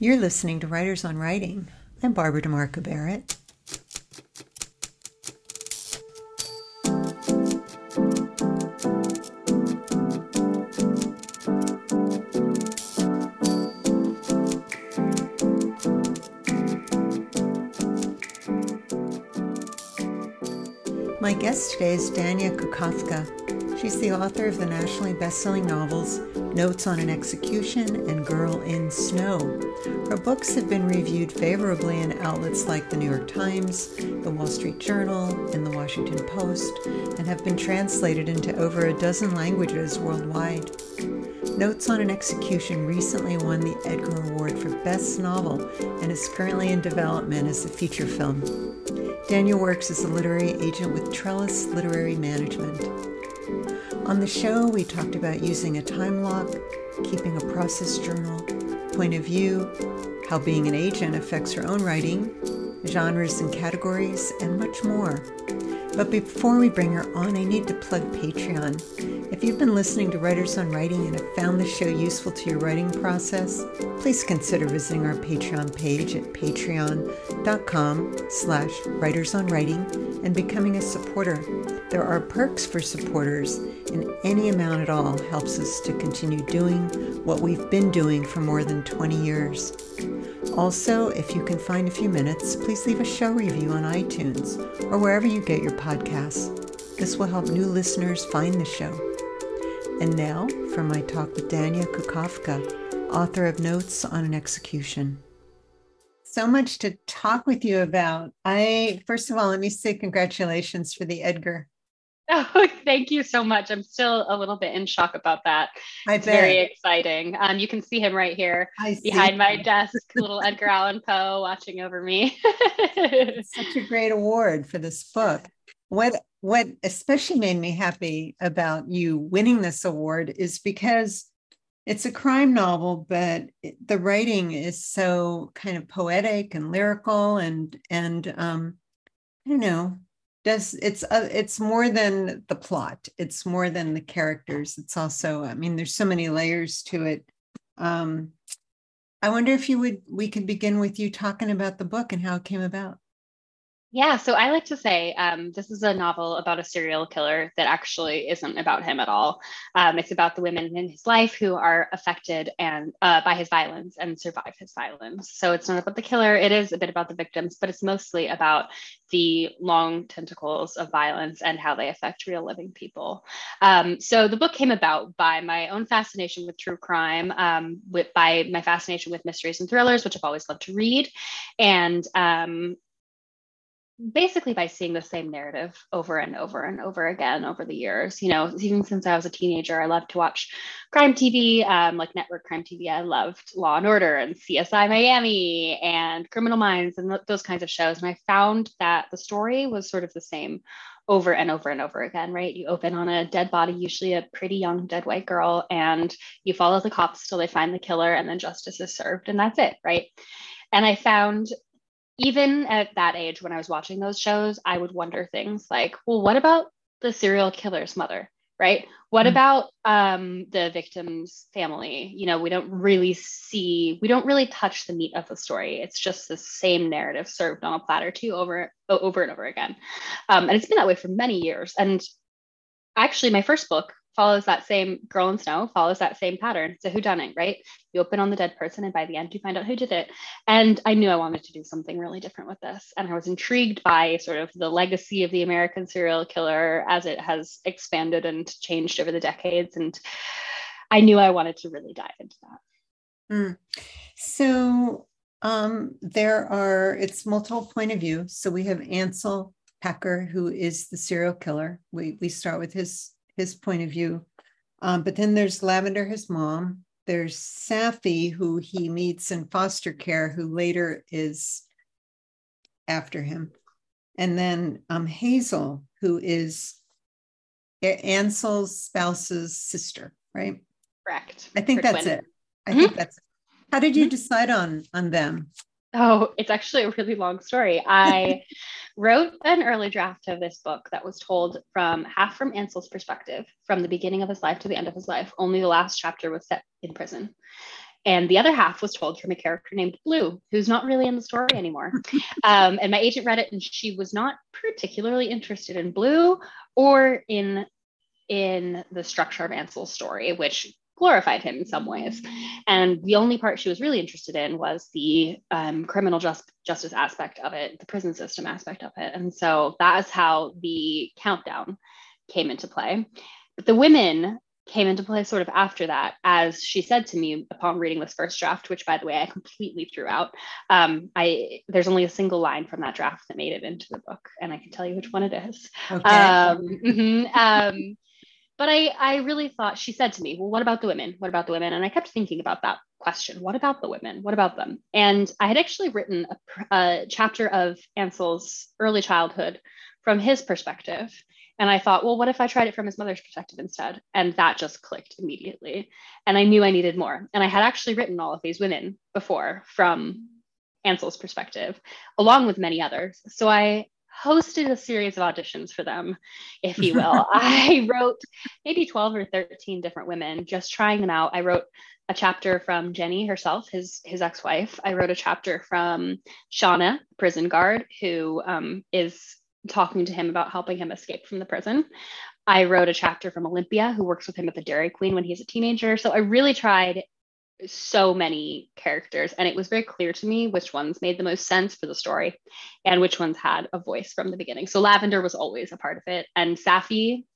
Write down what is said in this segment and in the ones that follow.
You're listening to Writers on Writing. I'm Barbara DeMarco Barrett. My guest today is Danya Kukafka. She's the author of the nationally best-selling novels Notes on an Execution and Girl in Snow. Her books have been reviewed favorably in outlets like the New York Times, the Wall Street Journal, and the Washington Post, and have been translated into over a dozen languages worldwide. Notes on an Execution recently won the Edgar Award for Best Novel and is currently in development as a feature film. Danya works as a literary agent with Trellis Literary Management. On the show, we talked about using a time lock, keeping a process journal, point of view, how being an agent affects her own writing, genres and categories, and much more. But before we bring her on, I need to plug Patreon. If you've been listening to Writers on Writing and have found the show useful to your writing process, please consider visiting our Patreon page at patreon.com slash writersonwriting and becoming a supporter. There are perks for supporters, and any amount at all helps us to continue doing what we've been doing for more than 20 years. Also, if you can find a few minutes, please leave a show review on iTunes or wherever you get your podcasts. This will help new listeners find the show. And now for my talk with Danya Kukafka, author of Notes on an Execution. So much to talk with you about. I first of all, let me say congratulations for the Edgar. Oh, thank you so much. I'm still a little bit in shock about that. I it's bet. very exciting. Um, you can see him right here behind my desk, little Edgar Allan Poe watching over me. such a great award for this book. What what especially made me happy about you winning this award is because it's a crime novel, but the writing is so kind of poetic and lyrical and and um, I don't know does it's uh, it's more than the plot it's more than the characters it's also i mean there's so many layers to it. Um i wonder if you would we could begin with you talking about the book and how it came about yeah, so I like to say um, this is a novel about a serial killer that actually isn't about him at all. Um, it's about the women in his life who are affected and uh, by his violence and survive his violence. So it's not about the killer. It is a bit about the victims, but it's mostly about the long tentacles of violence and how they affect real living people. Um, so the book came about by my own fascination with true crime, um, with by my fascination with mysteries and thrillers, which I've always loved to read, and um, basically by seeing the same narrative over and over and over again over the years. You know, even since I was a teenager, I loved to watch crime TV, um, like network crime TV. I loved Law and Order and CSI Miami and Criminal Minds and th- those kinds of shows. And I found that the story was sort of the same over and over and over again, right? You open on a dead body, usually a pretty young dead white girl, and you follow the cops till they find the killer and then justice is served, and that's it, right? And I found even at that age when I was watching those shows, I would wonder things like, well, what about the serial killer's mother? Right? What mm-hmm. about um, the victim's family? You know, we don't really see, we don't really touch the meat of the story. It's just the same narrative served on a platter too over, over and over again. Um, and it's been that way for many years. And actually, my first book, follows that same girl in snow follows that same pattern. It's a whodunit right? You open on the dead person and by the end you find out who did it. And i knew i wanted to do something really different with this. And i was intrigued by sort of the legacy of the american serial killer as it has expanded and changed over the decades. And i knew i wanted to really dive into that. Mm. so um, there are it's multiple point of view. So we have ansel packer who is the serial killer. We we start with his his point of view. Um, but then there's Lavender, his mom. There's Saffy, who he meets in foster care, who later is after him. And then um, Hazel, who is Ansel's spouse's sister, right? Correct. I think that's twin. it. I mm-hmm. think that's it. How did you mm-hmm. decide on on them? Oh, it's actually a really long story. I wrote an early draft of this book that was told from half from Ansel's perspective, from the beginning of his life to the end of his life. Only the last chapter was set in prison. And the other half was told from a character named Blue, who's not really in the story anymore. Um, and my agent read it, and she was not particularly interested in Blue or in in the structure of Ansel's story, which glorified him in some ways. And the only part she was really interested in was the um, criminal just, justice aspect of it, the prison system aspect of it. And so that is how the countdown came into play. But the women came into play sort of after that, as she said to me upon reading this first draft, which by the way I completely threw out. Um, I there's only a single line from that draft that made it into the book, and I can tell you which one it is. Okay. Um, mm-hmm, um, but I, I really thought she said to me, well, what about the women? What about the women? And I kept thinking about that question. What about the women? What about them? And I had actually written a, a chapter of Ansel's early childhood from his perspective. And I thought, well, what if I tried it from his mother's perspective instead? And that just clicked immediately. And I knew I needed more. And I had actually written all of these women before from Ansel's perspective, along with many others. So I hosted a series of auditions for them, if you will. I wrote maybe 12 or 13 different women, just trying them out. I wrote a chapter from Jenny herself, his his ex-wife. I wrote a chapter from Shauna, prison guard, who um, is talking to him about helping him escape from the prison. I wrote a chapter from Olympia, who works with him at the Dairy Queen when he's a teenager. So I really tried so many characters and it was very clear to me which ones made the most sense for the story and which ones had a voice from the beginning. So lavender was always a part of it and saffy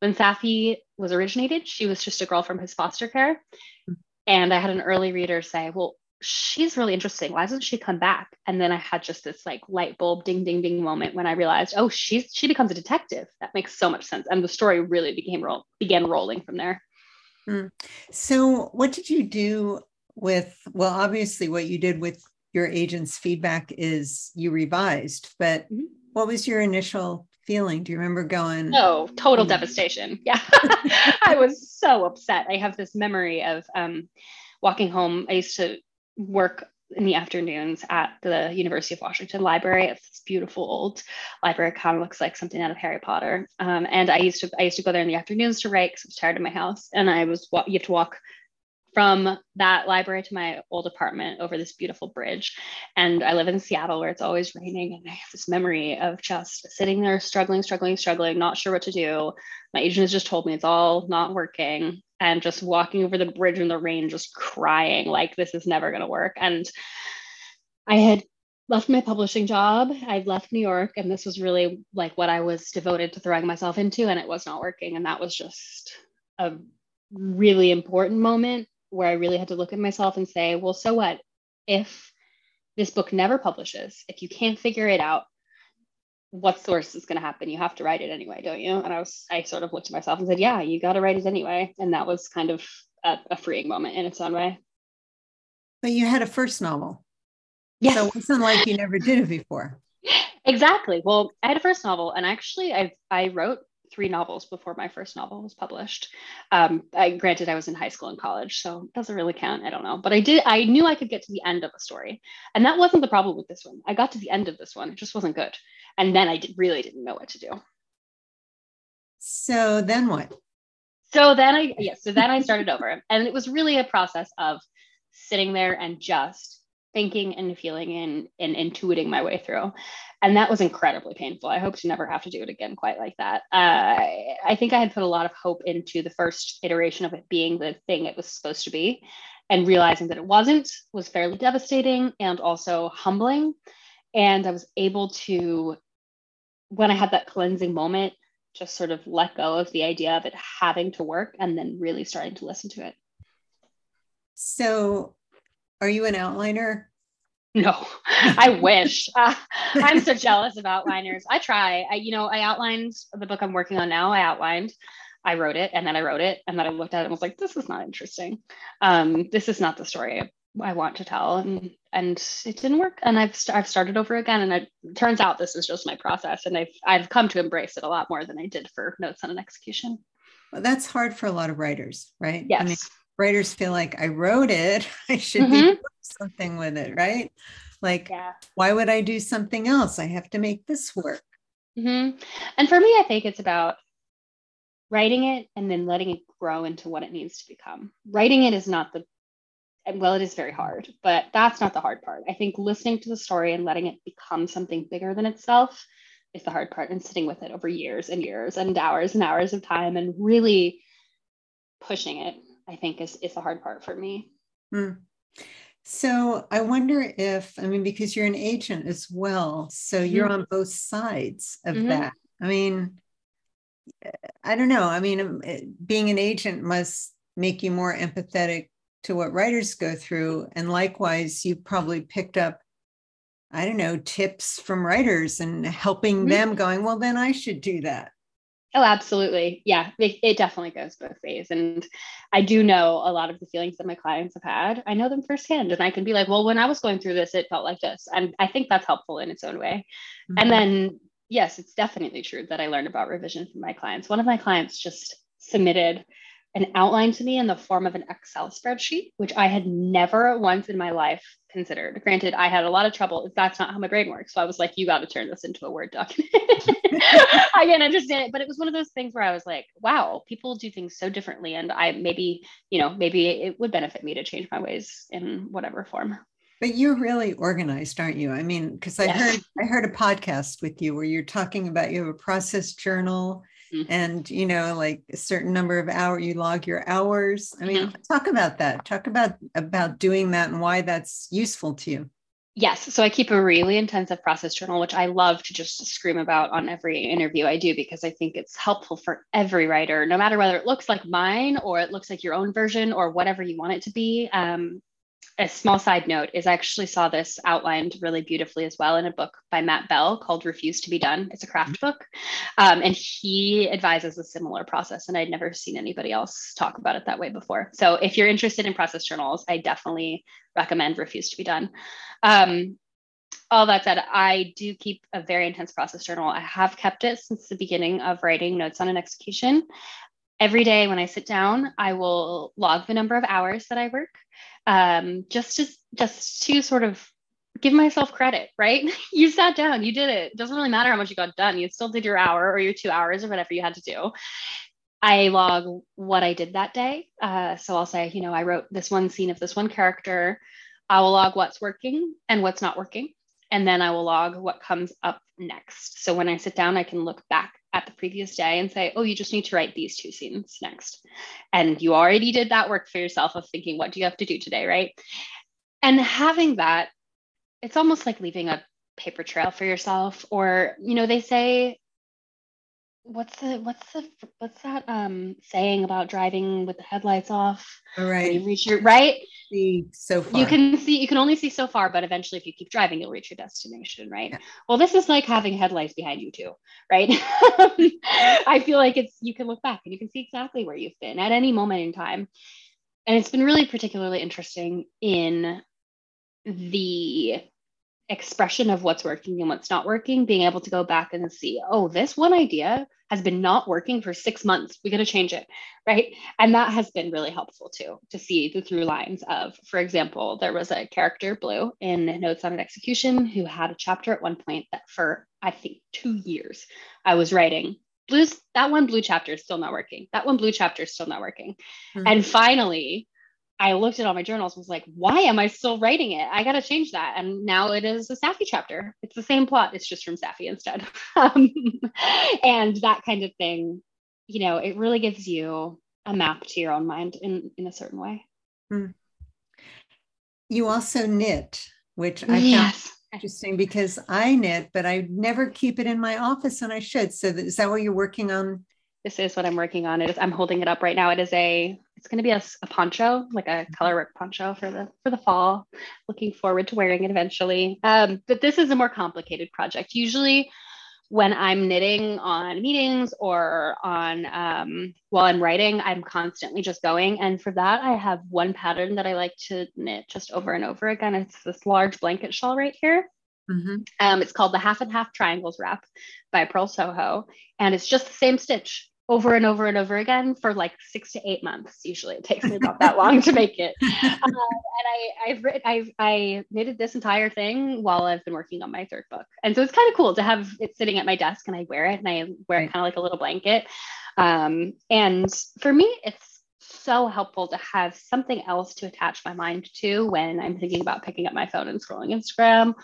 when saffy was originated she was just a girl from his foster care. Hmm. And i had an early reader say well she's really interesting. Why doesn't she come back? And then i had just this like light bulb ding ding ding moment when i realized oh she's she becomes a detective. That makes so much sense. And the story really became roll began rolling from there Mm. So, what did you do with? Well, obviously, what you did with your agent's feedback is you revised, but mm-hmm. what was your initial feeling? Do you remember going? Oh, total mm. devastation. Yeah. I was so upset. I have this memory of um, walking home. I used to work in the afternoons at the University of Washington Library. It's this beautiful old library. Kind of looks like something out of Harry Potter. Um, and I used to I used to go there in the afternoons to write because I was tired of my house. And I was you have to walk from that library to my old apartment over this beautiful bridge. And I live in Seattle where it's always raining. And I have this memory of just sitting there struggling, struggling, struggling, not sure what to do. My agent has just told me it's all not working and just walking over the bridge in the rain, just crying like this is never going to work. And I had left my publishing job. I'd left New York, and this was really like what I was devoted to throwing myself into, and it was not working. And that was just a really important moment where I really had to look at myself and say, well, so what? If this book never publishes, if you can't figure it out, what source is going to happen? You have to write it anyway, don't you? And I was, I sort of looked at myself and said, yeah, you got to write it anyway. And that was kind of a, a, freeing moment in its own way. But you had a first novel. Yes. So it wasn't like you never did it before. exactly. Well, I had a first novel and actually I, I wrote three novels before my first novel was published. Um, I granted I was in high school and college, so it doesn't really count. I don't know, but I did. I knew I could get to the end of a story, and that wasn't the problem with this one. I got to the end of this one; it just wasn't good, and then I did, really didn't know what to do. So then what? So then I yeah. So then I started over, and it was really a process of sitting there and just thinking and feeling and, and intuiting my way through. And that was incredibly painful. I hope to never have to do it again quite like that. Uh, I think I had put a lot of hope into the first iteration of it being the thing it was supposed to be. And realizing that it wasn't was fairly devastating and also humbling. And I was able to, when I had that cleansing moment, just sort of let go of the idea of it having to work and then really starting to listen to it. So, are you an outliner? No, I wish. Uh, I'm so jealous of outliners. I try. I, you know, I outlined the book I'm working on now. I outlined, I wrote it, and then I wrote it, and then I looked at it and was like, "This is not interesting. Um, this is not the story I, I want to tell." And and it didn't work. And I've st- I've started over again. And it turns out this is just my process, and I've I've come to embrace it a lot more than I did for Notes on an Execution. Well, that's hard for a lot of writers, right? Yes. I mean, writers feel like I wrote it, I should mm-hmm. be doing something with it, right? Like, yeah. why would I do something else? I have to make this work. Mm-hmm. And for me, I think it's about writing it and then letting it grow into what it needs to become. Writing it is not the well, it is very hard, but that's not the hard part. I think listening to the story and letting it become something bigger than itself is the hard part and sitting with it over years and years and hours and hours of time and really pushing it, I think is, is the hard part for me. Hmm. So I wonder if, I mean, because you're an agent as well, so you're mm-hmm. on both sides of mm-hmm. that. I mean, I don't know. I mean, um, being an agent must make you more empathetic to what writers go through. And likewise, you probably picked up, I don't know, tips from writers and helping mm-hmm. them going, well, then I should do that. Oh, absolutely. Yeah, it, it, definitely goes both ways. And I do know a lot of the feelings that my clients have had. I know them firsthand. And I can be like, well, when I was going through this, it felt like this. And I think that's helpful in its own way. Mm-hmm. And then, yes, it's definitely true that I learned about revision from my clients. One of my clients just submitted an outline to me in the form of an Excel spreadsheet, which I had never once in my life considered. Granted, I had a lot of trouble. That's not how my brain works. So I was like, you got to turn this into a Word document. I can understand it. But it was one of those things where I was like, wow, people do things so differently. And I maybe, you know, maybe it would benefit me to change my ways in whatever form. But you're really organized, aren't you? I mean, because I heard I heard a podcast with you where you're talking about you have a process journal mm-hmm. and you know like a certain number of hours you log your hours i mean mm-hmm. talk about that talk about about doing that and why that's useful to you Yes. So I keep a really intensive process journal, which I love to just scream about on every interview I do because I think it's helpful for every writer, no matter whether it looks like mine or it looks like your own version or whatever you want it to be. Um, a small side note is I actually saw this outlined really beautifully as well in a book by Matt Bell called Refuse to Be Done. It's a craft mm-hmm. book. Um, and he advises a similar process. And I'd never seen anybody else talk about it that way before. So if you're interested in process journals, I definitely recommend Refuse to Be Done. Um, all that said, I do keep a very intense process journal. I have kept it since the beginning of writing notes on an execution. Every day when I sit down, I will log the number of hours that I work um, just to just to sort of give myself credit, right? you sat down, you did it. it. Doesn't really matter how much you got done. You still did your hour or your two hours or whatever you had to do. I log what I did that day. Uh, so I'll say, you know, I wrote this one scene of this one character. I will log what's working and what's not working. And then I will log what comes up next. So when I sit down, I can look back at the previous day and say, oh, you just need to write these two scenes next. And you already did that work for yourself of thinking, what do you have to do today? Right. And having that, it's almost like leaving a paper trail for yourself. Or, you know, they say, what's the what's the what's that um saying about driving with the headlights off? All right. You reach your right see so far. You can see, you can only see so far, but eventually, if you keep driving, you'll reach your destination, right? Yeah. Well, this is like having headlights behind you, too, right? I feel like it's, you can look back and you can see exactly where you've been at any moment in time. And it's been really particularly interesting in the expression of what's working and what's not working, being able to go back and see, oh, this one idea has been not working for six months. We got to change it. Right. And that has been really helpful too, to see the through lines of, for example, there was a character, Blue, in Notes on an Execution, who had a chapter at one point that for, I think, two years I was writing. Blue's that one blue chapter is still not working. That one blue chapter is still not working. Mm-hmm. And finally, I looked at all my journals was like, why am I still writing it? I got to change that. And now it is a Saffy chapter. It's the same plot. It's just from Saffy instead. um, and that kind of thing, you know, it really gives you a map to your own mind in, in a certain way. Hmm. You also knit, which I yes. found interesting because I knit, but I never keep it in my office and I should. So is that what you're working on? This is what I'm working on. It is, I'm holding it up right now. It is a it's going to be a, a, poncho, like a mm-hmm. color work poncho for the for the fall. Looking forward to wearing it eventually. Um, but this is a more complicated project. Usually, when I'm knitting on meetings or on um, while I'm writing, I'm constantly just going. And for that, I have one pattern that I like to knit just over and over again. It's this large blanket shawl right here. Mm-hmm. Um, it's called the Half and Half Triangles Wrap by Purl Soho, and it's just the same stitch over and over and over again for like six to eight months. Usually, it takes me about that long to make it. Um, and I, I've written, I've I knitted this entire thing while I've been working on my third book, and so it's kind of cool to have it sitting at my desk and I wear it and I wear it kind of like a little blanket. Um, and for me, it's so helpful to have something else to attach my mind to when I'm thinking about picking up my phone and scrolling Instagram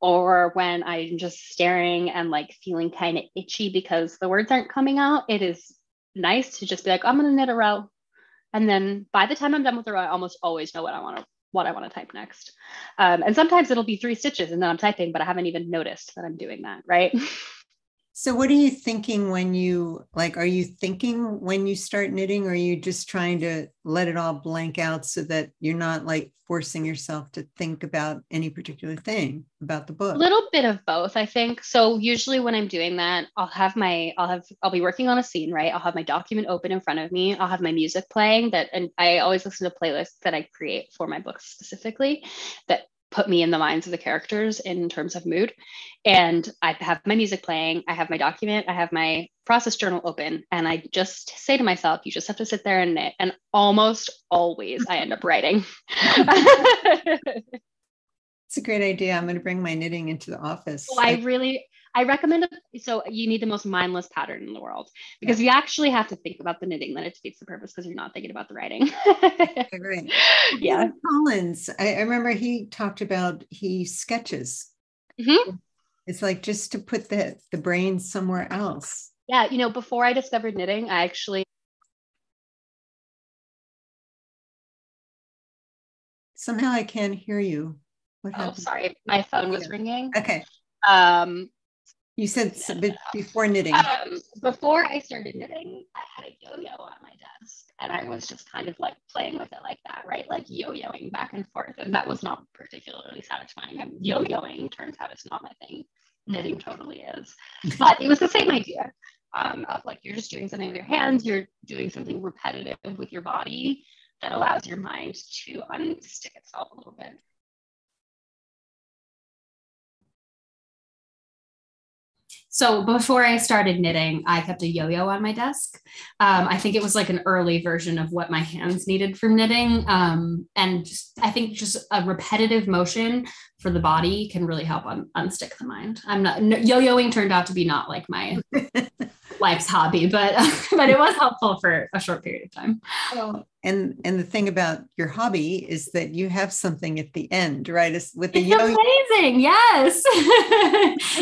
or when I'm just staring and like feeling kind of itchy because the words aren't coming out. It is nice to just be like, I'm to knit a row. And then by the time I'm done with the row, I almost always know what I want to what I want to type next. Um, and sometimes it'll be three stitches and then I'm typing, but I haven't even noticed that I'm doing that, right? So what are you thinking when you like are you thinking when you start knitting or are you just trying to let it all blank out so that you're not like forcing yourself to think about any particular thing about the book? A little bit of both, I think. So usually when I'm doing that, I'll have my I'll have I'll be working on a scene, right? I'll have my document open in front of me. I'll have my music playing that and I always listen to playlists that I create for my books specifically that put me in the minds of the characters in terms of mood. And I have my music playing, I have my document, I have my process journal open, and I just say to myself, you just have to sit there and knit. And almost always I end up writing. It's a great idea. I'm going to bring my knitting into the office. So I really, I recommend it. So you need the most mindless pattern in the world because yeah. you actually have to think about the knitting, then it defeats the purpose because you're not thinking about the writing. right. Yeah. Collins, I, I, remember he talked about he sketches. Mm-hmm. It's like just to put the the brain somewhere else. Yeah, you know, before I discovered knitting, I actually somehow I can't hear you. What oh, happened? Oh, sorry, my phone was ringing. Okay. Um, you said before knitting. Um, before I started knitting, I had a yo-yo on my desk, and I was just kind of like playing with it like that, right? Like yo-yoing back and forth, and that was not particularly satisfying. And yo-yoing turns out it's not my thing. Knitting totally is, but it was the same idea um, of like you're just doing something with your hands, you're doing something repetitive with your body that allows your mind to unstick itself a little bit. So before I started knitting, I kept a yo-yo on my desk. Um, I think it was like an early version of what my hands needed from knitting. Um, and just, I think just a repetitive motion for the body can really help un- unstick the mind. I'm not no, yo-yoing turned out to be not like my life's hobby, but but it was helpful for a short period of time. Well, and and the thing about your hobby is that you have something at the end, right? It's with the it's amazing. Yes,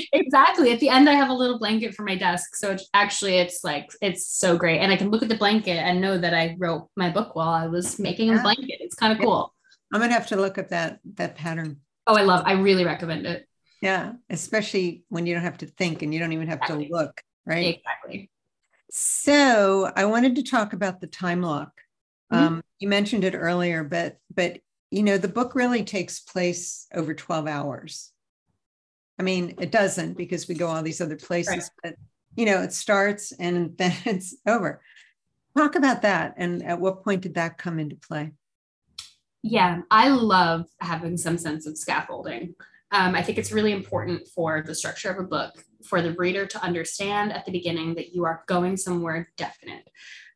exactly. At the end, I have a little blanket for my desk, so it's actually it's like it's so great, and I can look at the blanket and know that I wrote my book while I was making yeah. a blanket. It's kind of cool. I'm gonna have to look up that that pattern. Oh, I love. I really recommend it. Yeah, especially when you don't have to think and you don't even have to look right? Exactly. So I wanted to talk about the time lock. Mm-hmm. Um, you mentioned it earlier, but but you know the book really takes place over 12 hours. I mean, it doesn't because we go all these other places, right. but you know, it starts and then it's over. Talk about that and at what point did that come into play? Yeah, I love having some sense of scaffolding. Um, I think it's really important for the structure of a book for the reader to understand at the beginning that you are going somewhere definite.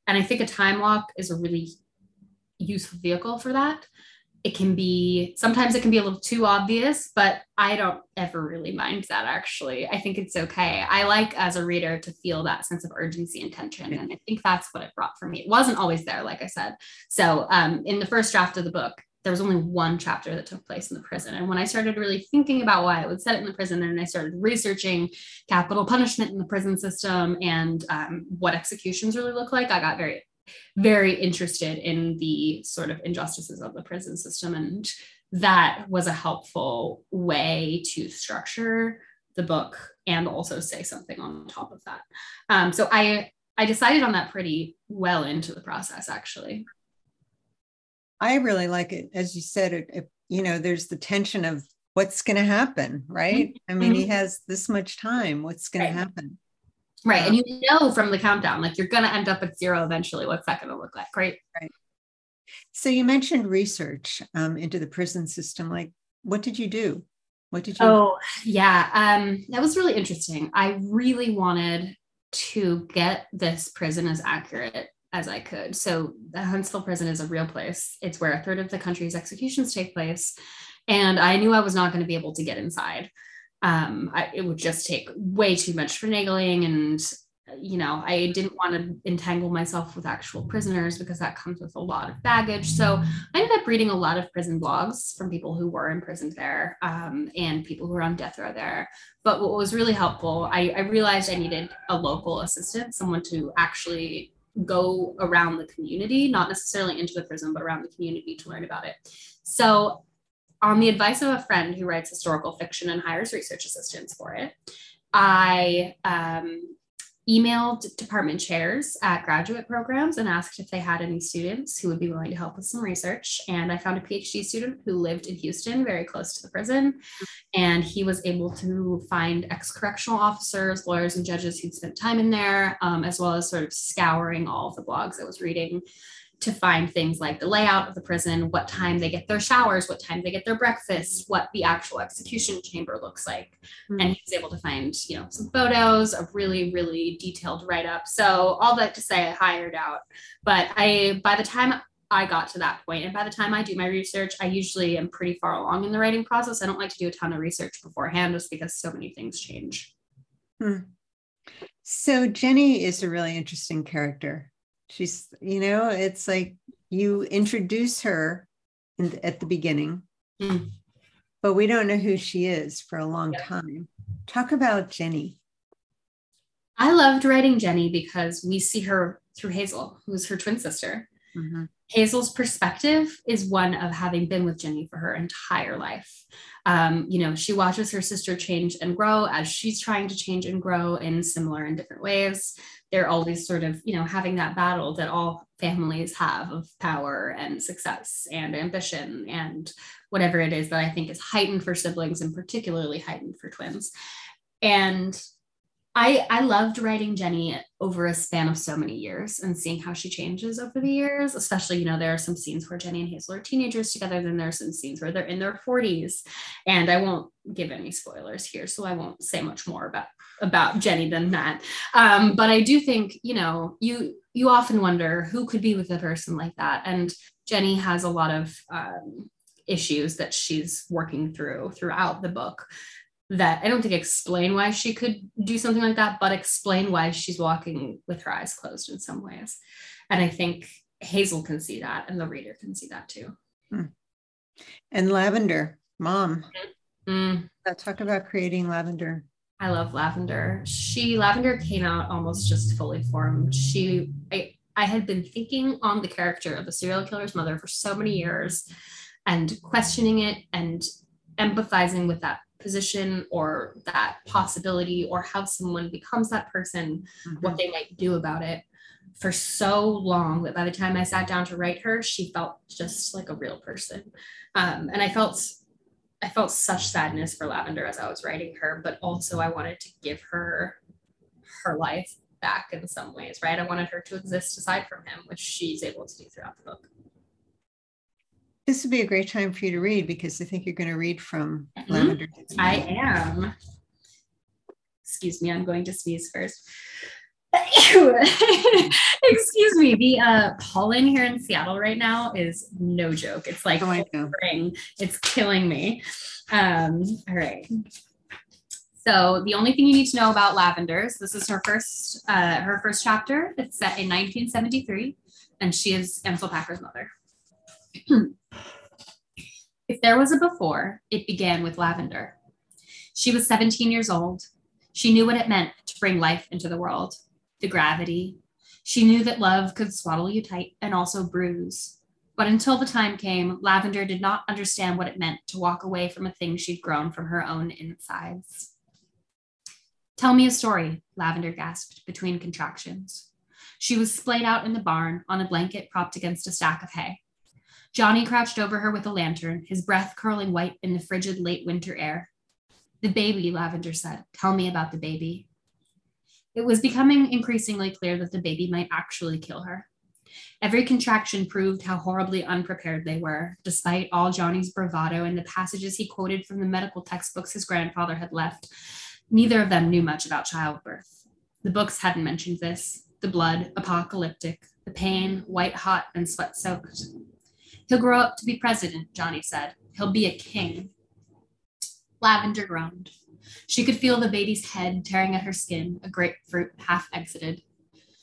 And I think a time lock is a really useful vehicle for that. It can be sometimes it can be a little too obvious, but I don't ever really mind that actually. I think it's okay. I like as a reader to feel that sense of urgency and tension. And I think that's what it brought for me. It wasn't always there, like I said. So um, in the first draft of the book, there was only one chapter that took place in the prison. And when I started really thinking about why I would set it in the prison, and I started researching capital punishment in the prison system and um, what executions really look like, I got very, very interested in the sort of injustices of the prison system. And that was a helpful way to structure the book and also say something on top of that. Um, so I I decided on that pretty well into the process, actually. I really like it. As you said, it, it you know, there's the tension of what's going to happen, right? Mm-hmm. I mean, he mm-hmm. has this much time. What's going right. to happen? Right. Um, and you know from the countdown, like you're going to end up at zero eventually. What's that going to look like? Right. Right. So you mentioned research um, into the prison system. Like, what did you do? What did you? Oh, yeah. Um, that was really interesting. I really wanted to get this prison as accurate as I could. So the Huntsville prison is a real place. It's where a third of the country's executions take place. And I knew I was not going to be able to get inside. Um, I, it would just take way too much finagling and you know, I didn't want to entangle myself with actual prisoners because that comes with a lot of baggage. So I ended up reading a lot of prison blogs from people who were imprisoned there um, and people who were on death row there. But what was really helpful, I, I realized I needed a local assistant, someone to actually go around the community, not necessarily into the prison, but around the community to learn about it. So, on the advice of a friend who writes historical fiction and hires research assistants for it, I um, emailed department chairs at graduate programs and asked if they had any students who would be willing to help with some research. And I found a PhD student who lived in Houston, very close to the prison. And he was able to find ex correctional officers, lawyers, and judges who'd spent time in there, um, as well as sort of scouring all of the blogs I was reading to find things like the layout of the prison, what time they get their showers, what time they get their breakfast, what the actual execution chamber looks like. Mm-hmm. And he was able to find, you know, some photos, a really, really detailed write-up. So all that to say I hired out. But I by the time I got to that point, and by the time I do my research, I usually am pretty far along in the writing process. I don't like to do a ton of research beforehand just because so many things change. Hmm. So Jenny is a really interesting character she's you know it's like you introduce her in, at the beginning mm. but we don't know who she is for a long yeah. time talk about jenny i loved writing jenny because we see her through hazel who's her twin sister mm-hmm. hazel's perspective is one of having been with jenny for her entire life um, you know she watches her sister change and grow as she's trying to change and grow in similar and different ways they're always sort of you know having that battle that all families have of power and success and ambition and whatever it is that i think is heightened for siblings and particularly heightened for twins and I, I loved writing Jenny over a span of so many years and seeing how she changes over the years. Especially, you know, there are some scenes where Jenny and Hazel are teenagers together, then there are some scenes where they're in their 40s. And I won't give any spoilers here, so I won't say much more about about Jenny than that. Um, but I do think, you know, you you often wonder who could be with a person like that. And Jenny has a lot of um, issues that she's working through throughout the book that I don't think explain why she could do something like that, but explain why she's walking with her eyes closed in some ways. And I think Hazel can see that, and the reader can see that too. Hmm. And Lavender, mom. Mm. Talk about creating Lavender. I love Lavender. She Lavender came out almost just fully formed. She I I had been thinking on the character of the serial killer's mother for so many years and questioning it and empathizing with that position or that possibility or how someone becomes that person, mm-hmm. what they might do about it for so long that by the time I sat down to write her, she felt just like a real person. Um, and I felt I felt such sadness for Lavender as I was writing her, but also I wanted to give her her life back in some ways, right? I wanted her to exist aside from him, which she's able to do throughout the book this would be a great time for you to read because I think you're going to read from mm-hmm. Lavender. I am. Excuse me, I'm going to sneeze first. Excuse me. The uh, pollen here in Seattle right now is no joke. It's like oh, spring. It's killing me. Um, all right. So the only thing you need to know about lavenders. This is her first uh, her first chapter. It's set in 1973, and she is Ansel Packer's mother. if there was a before, it began with lavender. She was 17 years old. She knew what it meant to bring life into the world, the gravity. She knew that love could swaddle you tight and also bruise. But until the time came, Lavender did not understand what it meant to walk away from a thing she'd grown from her own insides. Tell me a story, Lavender gasped between contractions. She was splayed out in the barn on a blanket propped against a stack of hay. Johnny crouched over her with a lantern, his breath curling white in the frigid late winter air. The baby, Lavender said. Tell me about the baby. It was becoming increasingly clear that the baby might actually kill her. Every contraction proved how horribly unprepared they were, despite all Johnny's bravado and the passages he quoted from the medical textbooks his grandfather had left. Neither of them knew much about childbirth. The books hadn't mentioned this the blood, apocalyptic, the pain, white hot and sweat soaked. He'll grow up to be president, Johnny said. He'll be a king. Lavender groaned. She could feel the baby's head tearing at her skin, a grapefruit half exited.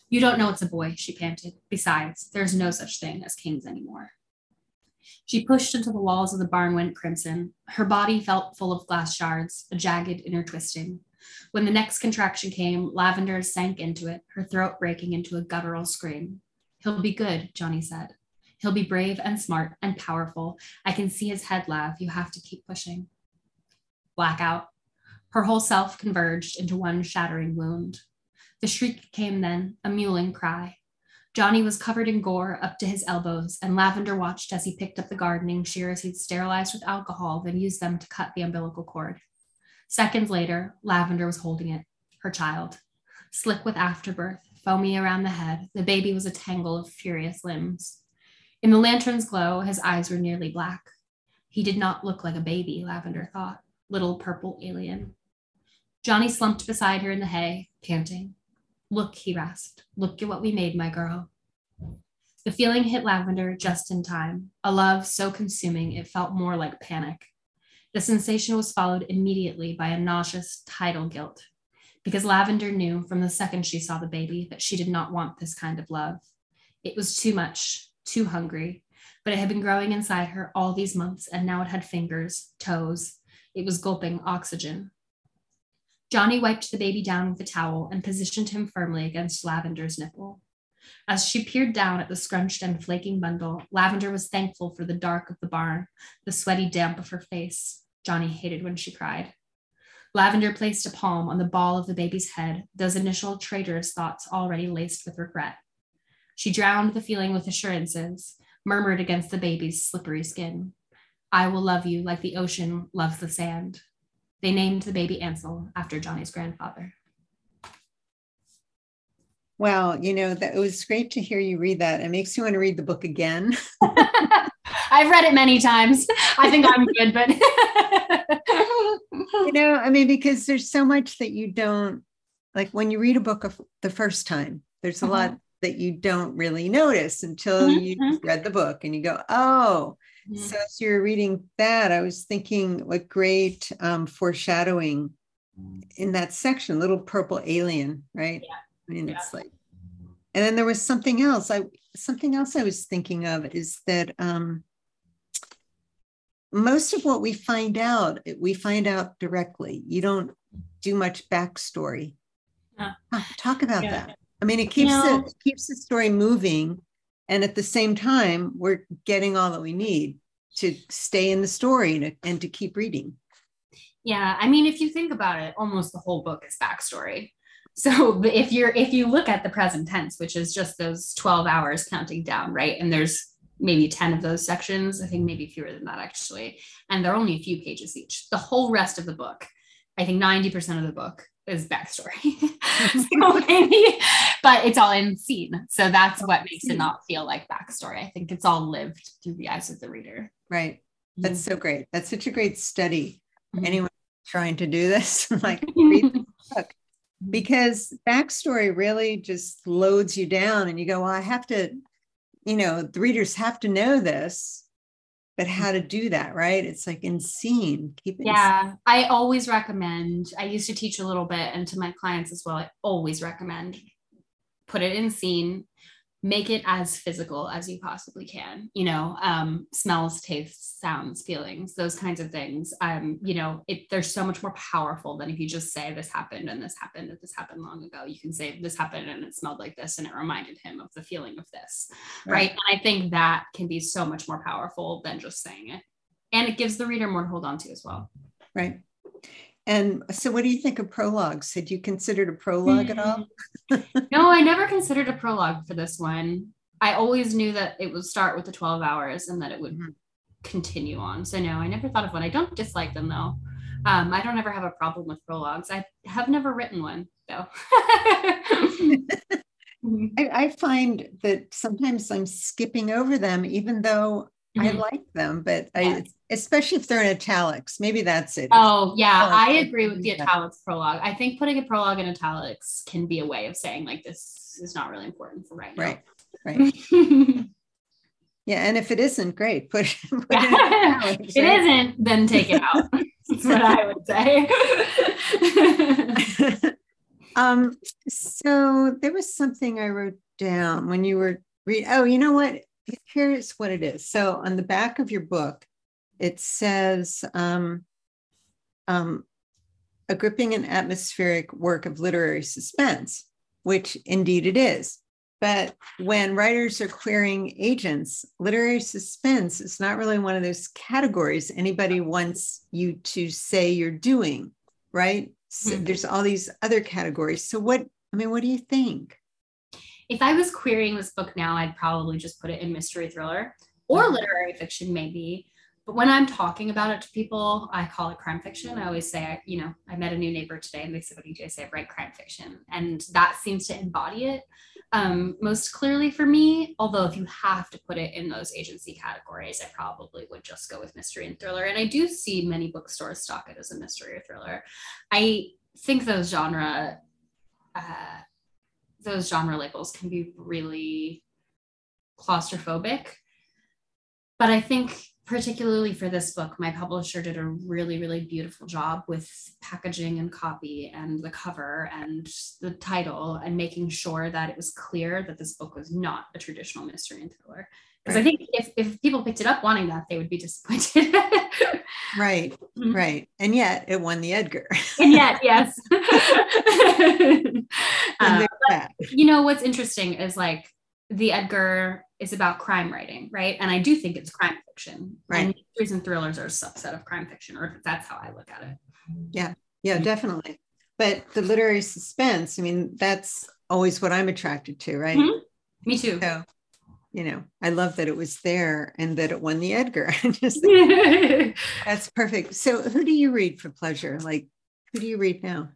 You don't know it's a boy, she panted. Besides, there's no such thing as kings anymore. She pushed until the walls of the barn went crimson. Her body felt full of glass shards, a jagged inner twisting. When the next contraction came, Lavender sank into it, her throat breaking into a guttural scream. He'll be good, Johnny said. He'll be brave and smart and powerful. I can see his head, Lav. You have to keep pushing. Blackout. Her whole self converged into one shattering wound. The shriek came then, a mewling cry. Johnny was covered in gore up to his elbows, and Lavender watched as he picked up the gardening shears he'd sterilized with alcohol, then used them to cut the umbilical cord. Seconds later, Lavender was holding it, her child. Slick with afterbirth, foamy around the head, the baby was a tangle of furious limbs. In the lantern's glow, his eyes were nearly black. He did not look like a baby, Lavender thought, little purple alien. Johnny slumped beside her in the hay, panting. Look, he rasped. Look at what we made, my girl. The feeling hit Lavender just in time, a love so consuming it felt more like panic. The sensation was followed immediately by a nauseous tidal guilt, because Lavender knew from the second she saw the baby that she did not want this kind of love. It was too much, too hungry, but it had been growing inside her all these months, and now it had fingers, toes. It was gulping oxygen. Johnny wiped the baby down with a towel and positioned him firmly against Lavender's nipple. As she peered down at the scrunched and flaking bundle, Lavender was thankful for the dark of the barn, the sweaty damp of her face. Johnny hated when she cried. Lavender placed a palm on the ball of the baby's head, those initial traitorous thoughts already laced with regret. She drowned the feeling with assurances, murmured against the baby's slippery skin. I will love you like the ocean loves the sand. They named the baby Ansel after Johnny's grandfather. Wow, you know, that it was great to hear you read that. It makes you want to read the book again. I've read it many times. I think I'm good, but you know, I mean, because there's so much that you don't like when you read a book of the first time, there's a uh-huh. lot that you don't really notice until mm-hmm. you mm-hmm. read the book and you go, oh, Mm-hmm. So as you're reading that, I was thinking what great um, foreshadowing in that section, little purple alien, right? Yeah. I mean, yeah. it's like, and then there was something else. I something else I was thinking of is that um, most of what we find out, we find out directly. You don't do much backstory. Yeah. Talk about yeah. that. I mean, it keeps you know, it keeps the story moving and at the same time we're getting all that we need to stay in the story to, and to keep reading. Yeah i mean if you think about it almost the whole book is backstory. So if you're if you look at the present tense which is just those 12 hours counting down right? And there's maybe 10 of those sections i think maybe fewer than that actually. And they're only a few pages each. The whole rest of the book i think 90% of the book is backstory. so maybe, but it's all in scene. So that's what makes it not feel like backstory. I think it's all lived through the eyes of the reader. Right. That's mm-hmm. so great. That's such a great study mm-hmm. anyone trying to do this. like read the book. Because backstory really just loads you down and you go, well, I have to, you know, the readers have to know this but how to do that right? It's like in scene keep it yeah i always recommend i used to teach a little bit and to my clients as well i always recommend put it in scene make it as physical as you possibly can you know um, smells tastes sounds feelings those kinds of things. Um, you know it, they're so much more powerful than if you just say this happened and this happened and this happened long ago. You can say this happened and it smelled like this and it reminded him of the feeling of this. Right, right? and i think that can be so much more powerful than just saying it. And it gives the reader more to hold on to as well. Right and so, what do you think of prologues? Had you considered a prologue at all? no, I never considered a prologue for this one. I always knew that it would start with the 12 hours and that it would mm-hmm. continue on. So, no, I never thought of one. I don't dislike them though. Um, I don't ever have a problem with prologues. I have never written one though. I, I, find that sometimes I'm skipping over them, even though mm-hmm. I like them, but I, especially if they're in italics. Maybe that's it. Oh, yeah. I agree with the italics prologue. I think putting a prologue in italics can be a way of saying, like, this is not really important for right now. Right. Right. Yeah, and if it isn't, great. Put, put yeah. it if it isn't, then take it out. That's what I would say. um, so there was something I wrote down when you were read. Oh, you know what? Here's what it is. So on the back of your book, it says um, um, a gripping and atmospheric work of literary suspense, which indeed it is. But when writers are querying agents, literary suspense is not really one of those categories anybody wants you to say you're doing, right? So mm-hmm. there's all these other categories. So, what, I mean, what do you think? If I was querying this book now, I'd probably just put it in mystery thriller or literary fiction, maybe. But when I'm talking about it to people, I call it crime fiction. I always say, I, you know, I met a new neighbor today and they said, what do you say? I write crime fiction. And that seems to embody it um, most clearly for me. Although, if you have to put it in those agency categories, I probably would just go with mystery and thriller. And I do see many bookstores stock it as a mystery or thriller. I think those genre, uh, those genre labels can be really claustrophobic. But I think particularly for this book, my publisher did a really, really beautiful job with packaging and copy and the cover and the title and making sure that it was clear that this book was not a traditional mystery and thriller. Because right. I think if, if people picked it up wanting that, they would be disappointed. right, mm-hmm. right. And yet it won the Edgar. and yet, yes. uh, but, you know, what's interesting is like the Edgar is about crime writing, right? And I do think it's crime fiction. Right. And mysteries and thrillers are a subset of crime fiction, or that's how I look at it. Yeah, yeah, definitely. But the literary suspense, I mean, that's always what I'm attracted to, right? Mm-hmm. Me too. So, you know, I love that it was there and that it won the Edgar. Just that's perfect. So, who do you read for pleasure? Like, who do you read now?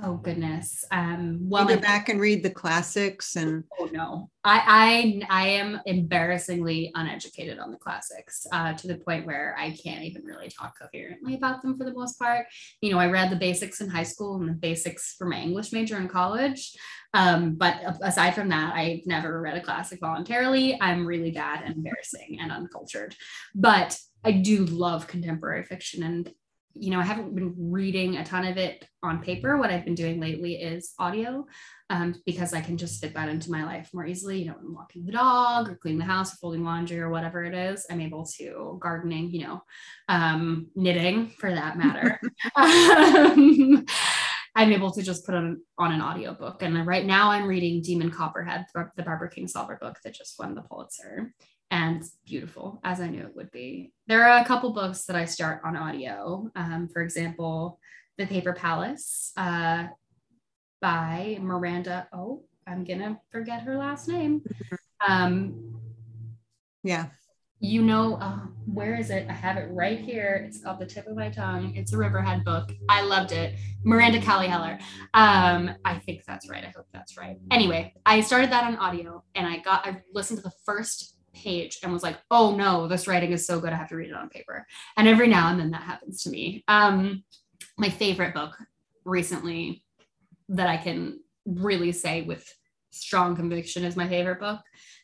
Oh goodness. Um, well, you go back and read the classics and. Oh no, I I I am embarrassingly uneducated on the classics uh, to the point where I can't even really talk coherently about them for the most part. You know, I read the basics in high school and the basics for my English major in college. Um, but aside from that, I've never read a classic voluntarily. I'm really bad and embarrassing and uncultured. But I do love contemporary fiction and you know, I haven't been reading a ton of it on paper. What I've been doing lately is audio um, because I can just fit that into my life more easily. You know, I'm walking the dog or cleaning the house or folding laundry or whatever it is. I'm able to gardening, you know, um, knitting for that matter. um, I'm able to just put on on an audiobook. And right now I'm reading Demon Copperhead, the Barbara Kingsolver book that just won the Pulitzer and beautiful as I knew it would be. There are a couple books that I start on audio. Um, for example, The Paper Palace uh, by Miranda. Oh, I'm gonna forget her last name. Um, yeah. You know, uh, where is it? I have it right here. It's off the tip of my tongue. It's a Riverhead book. I loved it. Miranda Cowley Heller. Um, I think that's right. I hope that's right. Anyway, I started that on audio and I got, I listened to the first page and was like, oh no, this writing is so good, I have to read it on paper. And every now and then that happens to me. Um, my favorite book recently that I can really say with strong conviction is my favorite book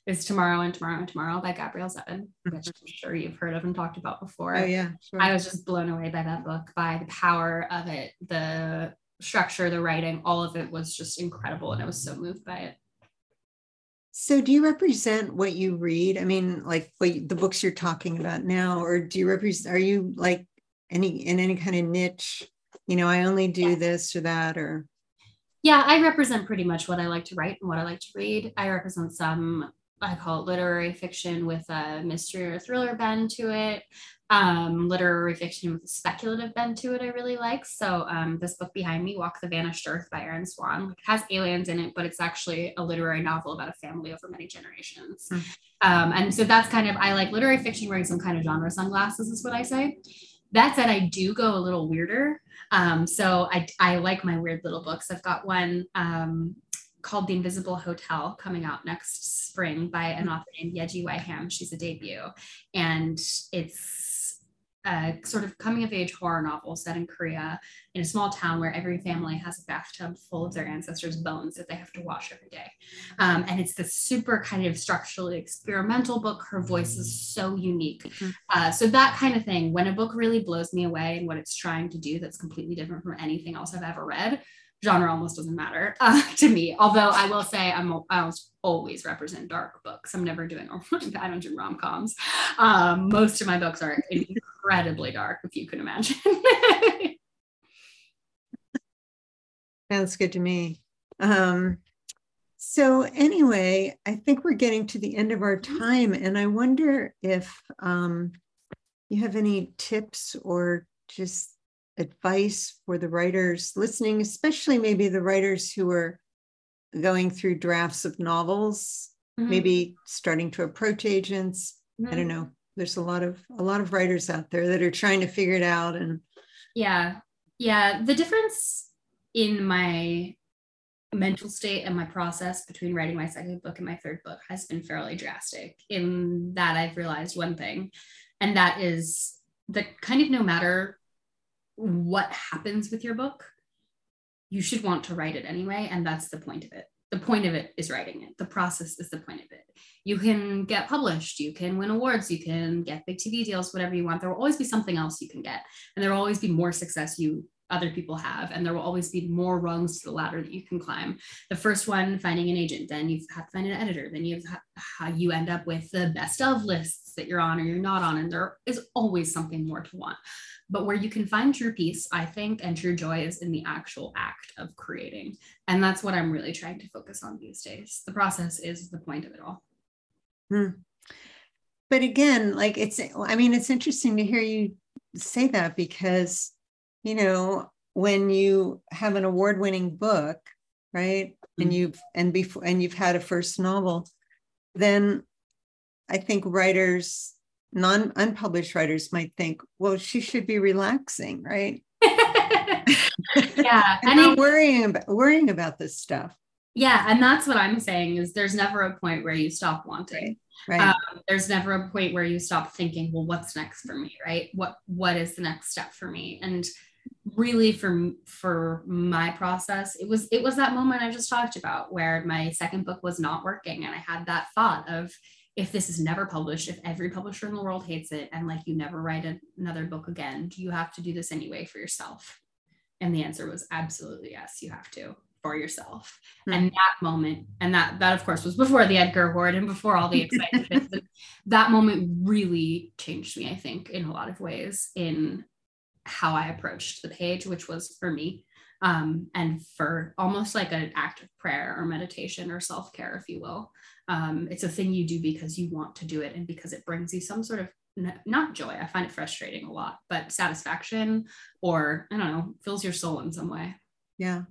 is Tomorrow and Tomorrow and Tomorrow by Gabrielle Zevin, which I'm sure you've heard of and talked about before. Oh, yeah. Sure. I was just blown away by that book, by the power of it, the structure, the writing, all of it was just incredible. And I was so moved by it. So, do you represent what you read? I mean, like what, the books you're talking about now, or do you represent? Are you like any in any kind of niche? You know, I only do yeah. this or that, or yeah, I represent pretty much what I like to write and what I like to read. I represent some I call it literary fiction with a mystery or thriller bend to it um, literary fiction with a speculative bend to it I really like. So um, this book behind me, Walk the Vanished Earth by Erin Swan, it has aliens in it, but it's actually a literary novel about a family over many generations. Mm. Um, and so that's kind of, I like literary fiction wearing some kind of genre sunglasses is what I say. That said, I do go a little weirder. Um, so I, I like my weird little books. I've got one um, called The Invisible Hotel coming out next spring by an mm. author named Yeji Y. Ham. She's a debut. And it's a sort of coming of age horror novel set in Korea in a small town where every family has a bathtub full of their ancestors' bones that they have to wash every day. Um, and it's this super kind of structurally experimental book. Her voice is so unique. Mm-hmm. Uh, so, that kind of thing, when a book really blows me away and what it's trying to do that's completely different from anything else I've ever read, genre almost doesn't matter uh, to me. Although I will say I'm I always represent dark books. I'm never doing I don't do rom coms. Um, most of my books are incredibly dark, if you can imagine. Sounds good to me. Um, so anyway, I think we're getting to the end of our time, and I wonder if um, you have any tips or just advice for the writers listening, especially maybe the writers who are going through drafts of novels, mm-hmm. maybe starting to approach agents. Mm-hmm. I don't mm-hmm. know. There's a lot of a lot of writers out there that are trying to figure it out and yeah. Yeah, the difference in my mental state and my process between writing my second book and my third book has been fairly drastic in that I've realized one thing and that is that kind of no matter what happens with your book, you should want to write it anyway. And that's the point of it. The point of it is writing it. The process is the point of it. You can get published, you can win awards, you can get big TV deals, whatever you want. There will always be something else you can get. And there will always be more success you other people have and there will always be more rungs to the ladder that you can climb the first one finding an agent then you have to find an editor then you have how you end up with the best of lists that you're on or you're not on and there is always something more to want but where you can find true peace, I think, and true joy is in the actual act of creating. And that's what I'm really trying to focus on these days. The process is the point of it all. Hmm. But again, like it's, I mean, it's interesting to hear you say that because, you know, when you have an award winning book, right? Mm-hmm. And you've, and before, and you've had a first novel, then I think writers non unpublished writers might think, well, she should be relaxing, right? yeah, and, and not worrying about worrying about this stuff. Yeah, and that's what I'm saying is there's never a point where you stop wanting. Right. Um, there's never a point where you stop thinking, well, what's next for me, right? What what is the next step for me? And really for for my process it was it was that moment i just talked about where my second book was not working and i had that thought of if this is never published, if every publisher in the world hates it and like you never write a, another book again, do you have to do this anyway for yourself? And the answer was absolutely yes, you have to for yourself. Mm-hmm. And that moment, and that that of course was before the Edgar Award and before all the excitement. that moment really changed me, I think, in a lot of ways in how I approached the page, which was for me. Um, and for almost like an act of prayer or meditation or self care, if you will. Um, it's a thing you do because you want to do it and because it brings you some sort of not joy. I find it frustrating a lot, but satisfaction or I don't know, fills your soul in some way. Yeah.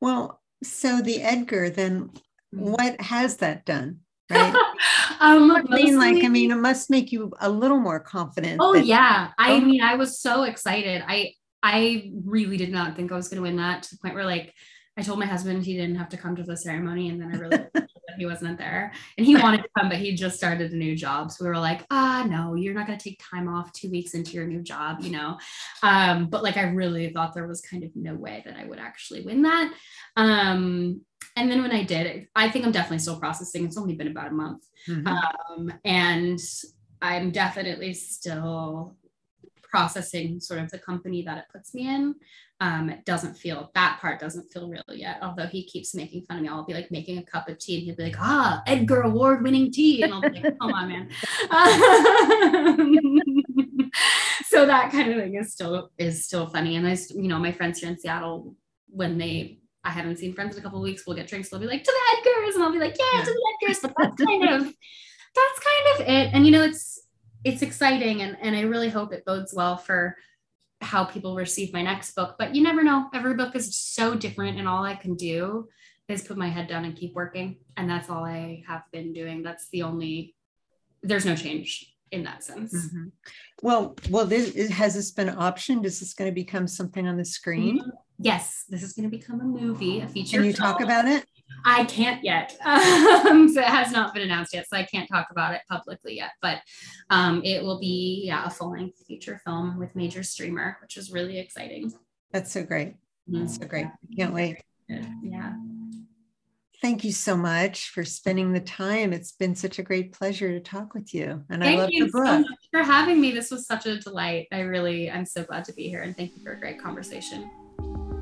Well, so the Edgar, then mm-hmm. what has that done? Right. um, I mean, like, I mean, it must make you a little more confident. Oh, that, yeah. I oh. mean, I was so excited. I, I really did not think I was going to win that to the point where like I told my husband he didn't have to come to the ceremony, and then I really he wasn't there, and he wanted to come, but he just started a new job, so we were like, ah, no, you're not going to take time off two weeks into your new job, you know. Um, but like I really thought there was kind of no way that I would actually win that. Um, and then when I did, I think I'm definitely still processing. It's only been about a month, mm-hmm. um, and I'm definitely still processing sort of the company that it puts me in um, it doesn't feel that part doesn't feel real yet. Although he keeps making fun of me, I'll be like making a cup of tea, and he'll be like, "Ah, Edgar Award winning tea," and I'll be like, "Come on, man." so that kind of thing is still is still funny. And I, you know, my friends here in Seattle, when they I haven't seen friends in a couple weeks, we'll get drinks. They'll be like, "To the Edgars," and I'll be like, "Yeah, to the Edgars." But that's kind of that's kind of it. And you know, it's it's exciting, and and I really hope it bodes well for how people receive my next book. But you never know. Every book is so different, and all I can do is put my head down and keep working. And that's all I have been doing. That's the only, there's no change in that sense. Mm-hmm. Well, well, this has this been optioned? Is this going to become something on the screen? Mm-hmm. Yes, this is going to become a movie, a feature. Can you film. talk about it? I can't yet. Um, so it has not been announced yet, so I can't talk about it publicly yet. But um, it will be yeah a full length feature film with major streamer, which is really exciting. That's so great. That's so great. I can't wait. Yeah. Thank you so much for spending the time. It's been such a great pleasure to talk with you. And thank I love you the book. so much for having me. This was such a delight. I really, I'm so glad to be here. And thank you for a great conversation.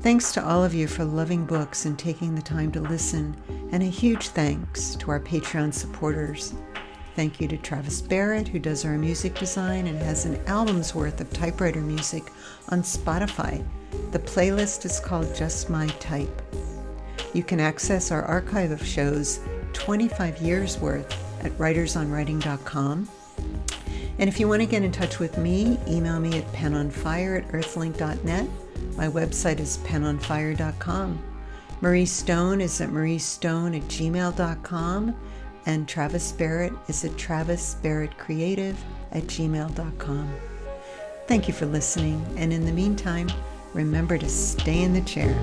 Thanks to all of you for loving books and taking the time to listen. And a huge thanks to our Patreon supporters. Thank you to Travis Barrett, who does our music design and has an album's worth of typewriter music on Spotify. The playlist is called Just My Type. You can access our archive of shows, 25 years worth, at writersonwriting.com. And if you want to get in touch with me, email me at penonfire at earthlink.net. My website is penonfire.com. Marrie Stone is at mariestone at gmail.com. And Travis Barrett is at travisbarrettcreative at gmail.com. Thank you for listening. And in the meantime, remember to stay in the chair.